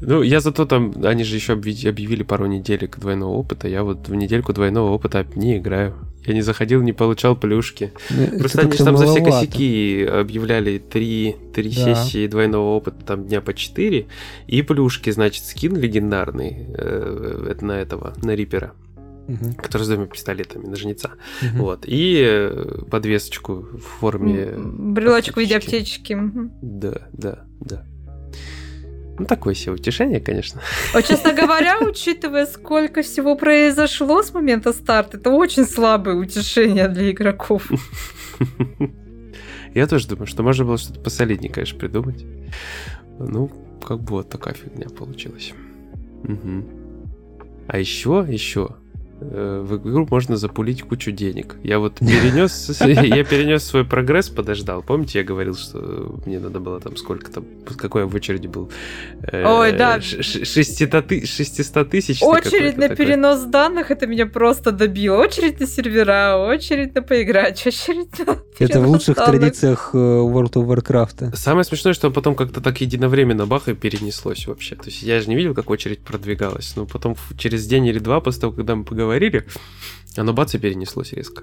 Ну, я зато там, они же еще объявили пару неделек двойного опыта. Я вот в недельку двойного опыта не играю. Я не заходил, не получал плюшки. Ну, Просто они же там за все косяки объявляли три, три да. сессии двойного опыта, там дня по четыре. И плюшки, значит, скин легендарный э, на этого, на Рипера угу. который с двумя пистолетами на жнеца. Угу. Вот. И э, подвесочку в форме... Брелочек в виде аптечки. Да, да, да. Ну, такое себе утешение, конечно. Вот, честно говоря, учитывая, сколько всего произошло с момента старта, это очень слабое утешение для игроков. Я тоже думаю, что можно было что-то посолиднее, конечно, придумать. Ну, как бы вот такая фигня получилась. Угу. А еще, еще, в игру можно запулить кучу денег. Я вот [laughs] перенес, я перенес свой прогресс, подождал. Помните, я говорил, что мне надо было там сколько там, какой я в очереди был? Э, Ой, да. 600 тысяч. Очередь на перенос данных, это меня просто добило. Очередь на сервера, очередь на поиграть, [laughs] очередь на Это в лучших традициях э, World of Warcraft. Самое смешное, что потом как-то так единовременно бах и перенеслось вообще. То есть я же не видел, как очередь продвигалась. Но потом через день или два, после того, когда мы поговорили, говорили, оно бац и перенеслось резко.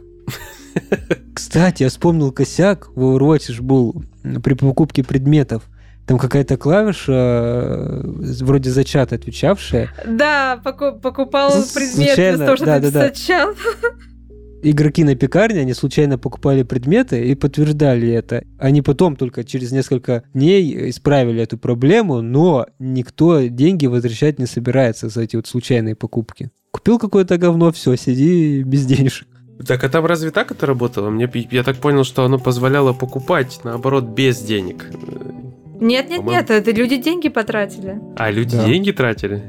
[laughs] Кстати, я вспомнил косяк в Overwatch был при покупке предметов. Там какая-то клавиша, э, вроде за чат отвечавшая. Да, покупал предмет вместо того, чтобы да, чат [laughs] игроки на пекарне, они случайно покупали предметы и подтверждали это. Они потом только через несколько дней исправили эту проблему, но никто деньги возвращать не собирается за эти вот случайные покупки. Купил какое-то говно, все, сиди без денежек. Так, а там разве так это работало? Мне, я так понял, что оно позволяло покупать, наоборот, без денег. Нет, нет, нет, это люди деньги потратили. А, люди да. деньги тратили?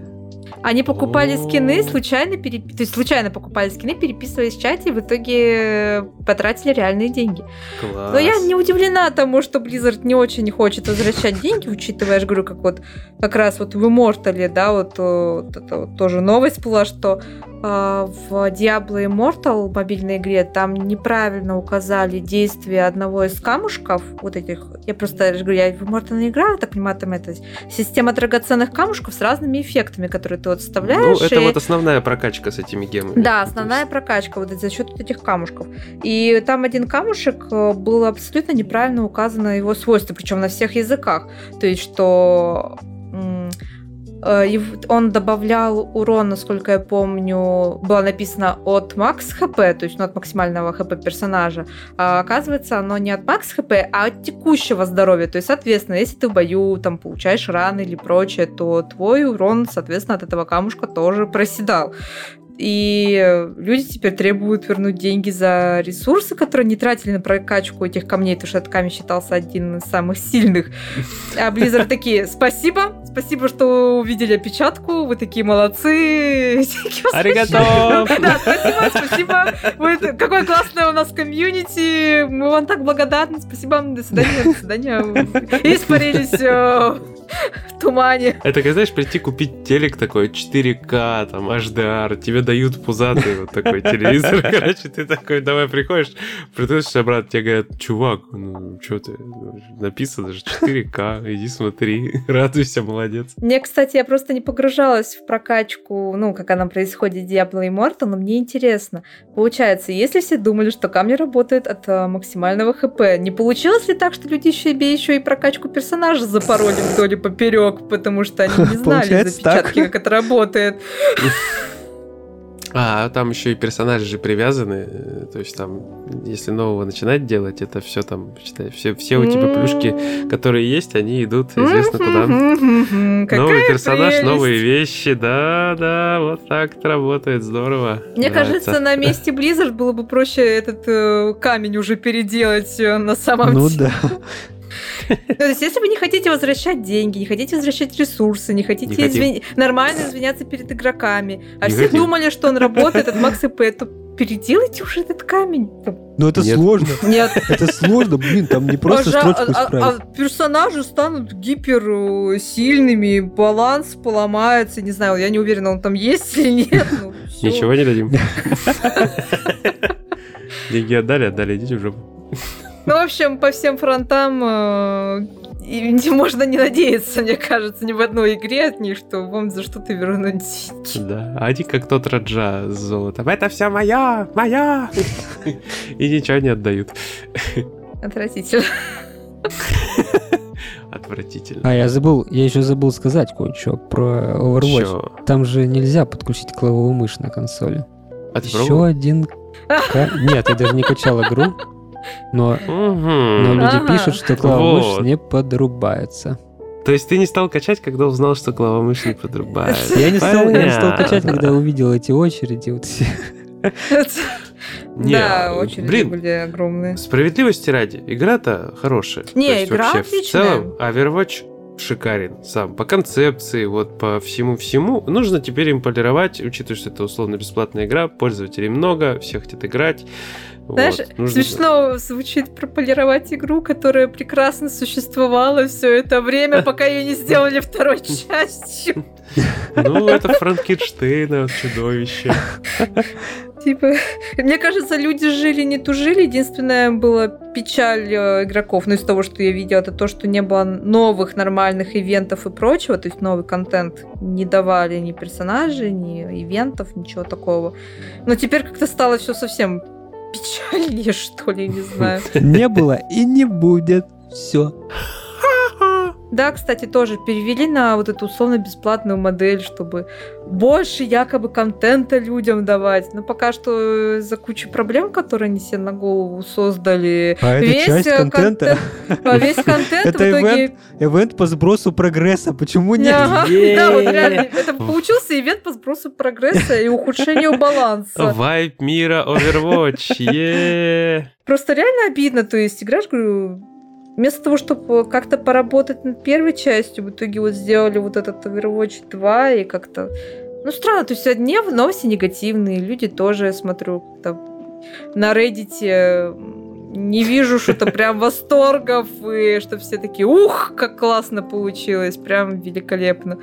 Они покупали скины, случайно переп... то есть случайно покупали скины, переписывались в чате, и в итоге потратили реальные деньги. Класс. Но я не удивлена тому, что Blizzard не очень хочет возвращать деньги, учитывая, я же говорю, как вот как раз вот в Immortal, да, вот, э, вот это вот тоже новость была, что э, в Diablo Immortal мобильной игре там неправильно указали действие одного из камушков, вот этих, я просто я же говорю, я в Immortal не играла, так понимаю, там это система драгоценных камушков с разными эффектами, которые ты вот вставляешь. Ну, это и- вот основная прокачка с этими гемами. да, основная есть- прокачка вот за счет вот этих камушков. И там один камушек э, был абсолютно неправильно указано его свойства, причем на всех языках. То есть, что он добавлял урон, насколько я помню, было написано от макс хп, то есть ну, от максимального хп персонажа. А оказывается, оно не от макс хп, а от текущего здоровья. То есть, соответственно, если ты в бою там получаешь раны или прочее, то твой урон, соответственно, от этого камушка тоже проседал. И люди теперь требуют вернуть деньги за ресурсы, которые не тратили на прокачку этих камней, потому что этот камень считался один из самых сильных. А Blizzard [laughs] такие, спасибо, спасибо, что увидели опечатку, вы такие молодцы. [laughs] Аригато! Да, спасибо, спасибо. Вы, какое классное у нас комьюнити. Мы вам так благодарны. Спасибо вам. До свидания, до свидания. [laughs] И испарились э, в тумане. Это, как знаешь, прийти купить телек такой 4К, там, HDR, тебе дают пузатый вот такой телевизор, [laughs] короче, ты такой, давай приходишь, приходишь обратно, тебе говорят, чувак, ну, что ты, написано же 4К, иди смотри, [laughs] радуйся, молодец. Мне, кстати, я просто не погружалась в прокачку, ну, как она происходит в Diablo Immortal, но мне интересно. Получается, если все думали, что камни работают от э, максимального хп, не получилось ли так, что люди себе еще и прокачку персонажа запороли вдоль и поперек, потому что они не [laughs] знали Получается запечатки, так. как это работает? А, там еще и персонажи же привязаны, э, то есть там, если нового начинать делать, это все там, считай, все, все у тебя плюшки, которые есть, они идут известно куда. Новый персонаж, прелесть. новые вещи, да, да, вот так это работает, здорово. Мне Нравится. кажется, на месте Blizzard было бы проще этот э, камень уже переделать э, на самом Ну деле. да. [laughs] Ну, То есть, если вы не хотите возвращать деньги, не хотите возвращать ресурсы, не хотите Не нормально извиняться перед игроками, а Не все хотим. думали, что он работает от Макс ИП, то переделайте уже этот камень. Но это Нет. сложно. Нет. Это сложно, блин, там не просто а, жа- строчку а- а- исправить. а персонажи станут гипер э, сильными, баланс поломается, не знаю, я не уверена, он там есть или нет. ну. Ничего не дадим. [laughs] Деньги отдали, отдали, идите в жопу. Ну, в общем, по всем фронтам э, и [laughs] не можно не надеяться, мне кажется, ни в одной игре от них, что вам за что-то вернут деньги. Да, а они как тот Раджа с золотом. Это все моя, моя! [laughs] И ничего не отдают. Отвратительно. [laughs] Отвратительно. А я забыл, я еще забыл сказать кое-что про Overwatch. Чё? Там же нельзя подключить клавовую мышь на консоли. А Еще один... Нет, я даже не качал игру, но, но Мгм. люди Ага. пишут, что клавовая Вот. не подрубается. То есть ты не стал качать, когда узнал, что клавомышь не подрубается? Я не стал, я не стал качать, когда увидел эти очереди. Вот все. [laughs] Не, Да, очереди блин, были огромные. Справедливости ради, игра-то хорошая. Не, То есть игра вообще отличная. В целом, Overwatch шикарен сам. По концепции, вот по всему-всему. Нужно теперь им полировать, учитывая, что это условно-бесплатная игра, пользователей много, все хотят играть. Знаешь, Вот, нужно- смешно звучит прополировать игру, которая прекрасно существовала все это время, пока ее не сделали второй [laughs] частью. Ну, это Франкенштейна, чудовище. [laughs] Типа, [laughs] мне кажется, люди жили, не тужили. Единственное была печаль э, игроков, ну, из того, что я видела, это то, что не было новых нормальных ивентов и прочего, то есть новый контент не давали ни персонажей, ни ивентов, ничего такого. Но теперь как-то стало все совсем печальнее, [laughs] что ли, не знаю. Не было и не будет. Все. Да, кстати, тоже перевели на вот эту условно-бесплатную модель, чтобы больше якобы контента людям давать. Но пока что за кучу проблем, которые они себе на голову создали, А это Весь, часть э, контента. а весь контент в Это итоге... Ивент по сбросу прогресса. Почему нет? Ага. Да, вот реально, это получился ивент по сбросу прогресса и ухудшению баланса. Вайп мира Overwatch. Просто реально обидно, то есть играешь, говорю, вместо того, чтобы как-то поработать над первой частью, в итоге вот сделали вот этот Overwatch 2 и как-то Ну, странно, то есть одни новости негативные, люди тоже, я смотрю, там, на Reddit э, не вижу что-то [laughs] прям восторгов, и что все такие, ух, как классно получилось, прям великолепно.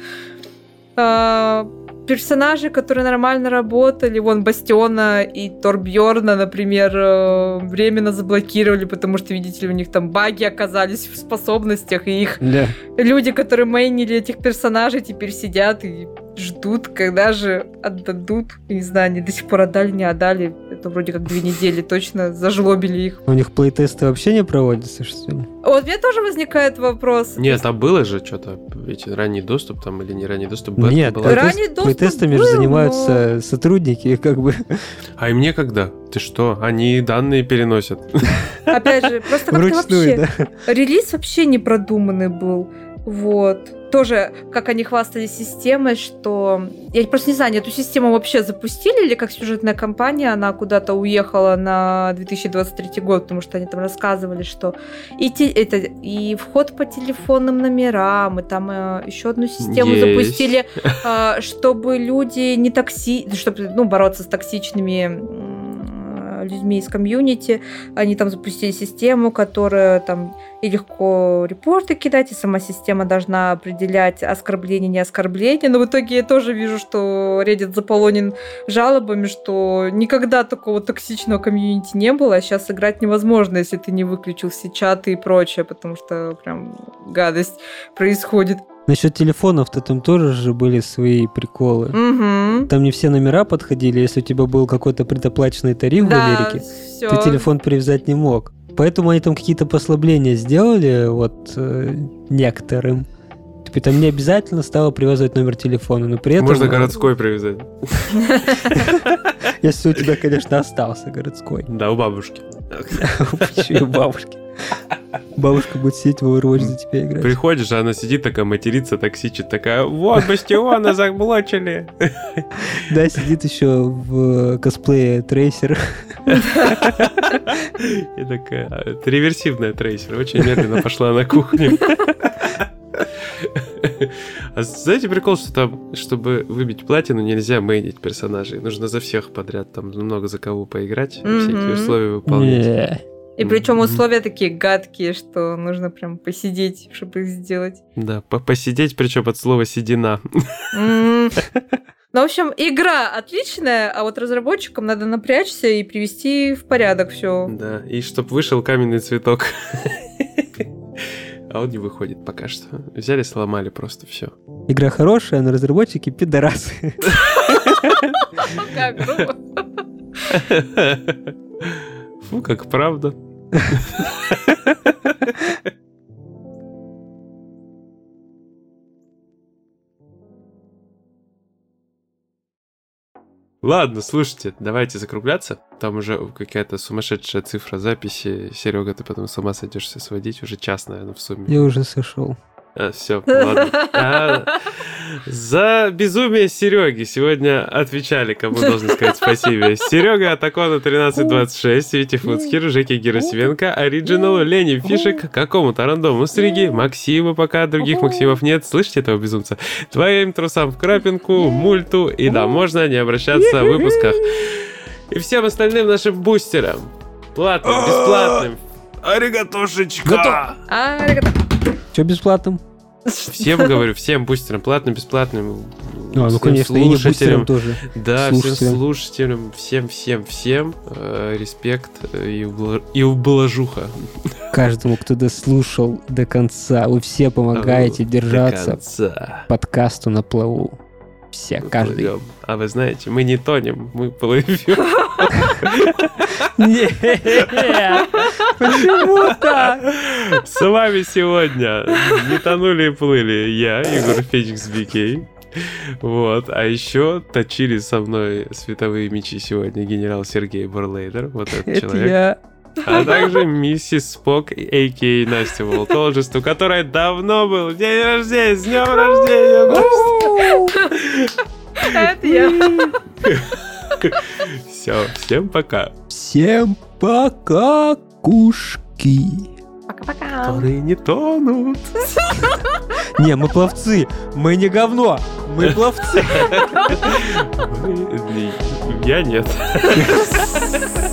А, персонажи, которые нормально работали, вон Бастиона и Торбьорна, например, э, временно заблокировали, потому что, видите ли, у них там баги оказались в способностях, и их Да. люди, которые мейнили этих персонажей, теперь сидят и ждут, когда же отдадут. Не знаю, они до сих пор отдали, не отдали. Это вроде как две недели точно зажлобили их. У них плейтесты вообще не проводятся, что ли? Вот мне тоже возникает вопрос. Нет, там было же что-то, эти ранний доступ там или не ранний доступ, Нет, была. Ранний доступ плейтестами же был, занимаются сотрудники, как бы. А и мне когда? Ты что? Они данные переносят. Опять же, просто как-то вообще... да. Релиз вообще не продуманный был. Вот. Тоже, как они хвастались системой, что... Я просто не знаю, эту систему вообще запустили или как сюжетная кампания, она куда-то уехала на 2023 год, потому что они там рассказывали, что и, те- это, и вход по телефонным номерам, и там э, еще одну систему Есть. запустили, [laughs] э, чтобы люди не такси... Чтобы, ну, бороться с токсичными м, людьми из комьюнити. Они там запустили систему, которая там и легко репорты кидать, и сама система должна определять оскорбление, не оскорбление. Но в итоге я тоже вижу, что Reddit заполонен жалобами, что никогда такого токсичного комьюнити не было, а сейчас играть невозможно, если ты не выключил все чаты и прочее, потому что прям гадость происходит. Насчет телефонов-то там тоже же были свои приколы. Угу. Там не все номера подходили, если у тебя был какой-то предоплаченный тариф в Америке, всё. ты телефон привязать не мог. Поэтому они там какие-то послабления сделали вот э, некоторым. Типа там не обязательно стало привязывать номер телефона, но при этом... Можно э, городской привязать. [laughs] Если у тебя, конечно, остался городской. Да, у бабушки. Почему у бабушки? Бабушка будет сидеть в Overwatch за тебя играть. Приходишь, а она сидит такая, матерится, токсичит, такая, вот, бастиона заблочили. [laughs] Да, сидит еще в косплее трейсер. [laughs] И такая, «А, это реверсивная трейсер, очень медленно пошла на кухню. [laughs] А знаете прикол, что там, чтобы выбить платину, нельзя мейнить персонажей. Нужно за всех подряд, там много за кого поиграть, всякие Мгм. условия выполнять. Не. И причем условия такие гадкие, что нужно прям посидеть, чтобы их сделать. Да, по- посидеть, причем от слова седина. [laughs] Ну, в общем, игра отличная, а вот разработчикам надо напрячься и привести в порядок все. Да, и чтоб вышел каменный цветок. [laughs] А он не выходит пока что. Взяли, сломали просто все. Игра хорошая, но разработчики пидорасы. Как грубо. Фу, как правда. [laughs] Ладно, слушайте, давайте закругляться. Там уже какая-то сумасшедшая цифра записи. Серега, ты потом с ума сойдешься сводить. Уже час, наверное, в сумме. Я уже сошел. А, все, ладно. А, за безумие Сереги сегодня отвечали, кому должен сказать спасибо. Серега Атакона 1326, Вити Фуцкер, Жеки Герасименко, Оригинал, Лени Фишек, какому-то рандому Стриги, Максима пока, других Максимов нет. Слышите этого безумца? Твоим трусам в крапинку, мульту, и да, можно не обращаться в выпусках. И всем остальным нашим бустерам. Платным, бесплатным. Аригатошечка! А, ребята, Че бесплатным? Всем [laughs] говорю, всем бустерам, платным, бесплатным, А, ну всем конечно, и не бустерам тоже. да, всем слушателям. слушателям, всем, всем, всем, э, респект и, убла- и ублажуха. Каждому, кто дослушал до конца. Вы все помогаете До держаться подкасту на плаву. Все, Мы каждый. плывем. А вы знаете, мы не тонем, мы плывем. [laughs] Нет, [laughs] почему так? С вами сегодня не тонули и плыли я, Егор Феникс Бикей. Вот, а еще точили со мной световые мечи сегодня генерал Сергей Бурлейдер, вот этот Это человек. я. А также миссис Спок, а.к.а. Настя Волтологист, у которой давно был день рождения. С днем рождения, это я. Все, всем пока. Всем пока, кушки. Пока. Пока-пока. Которые не тонут. Не, мы пловцы, мы не говно, мы пловцы. [laughs] Я нет. [laughs]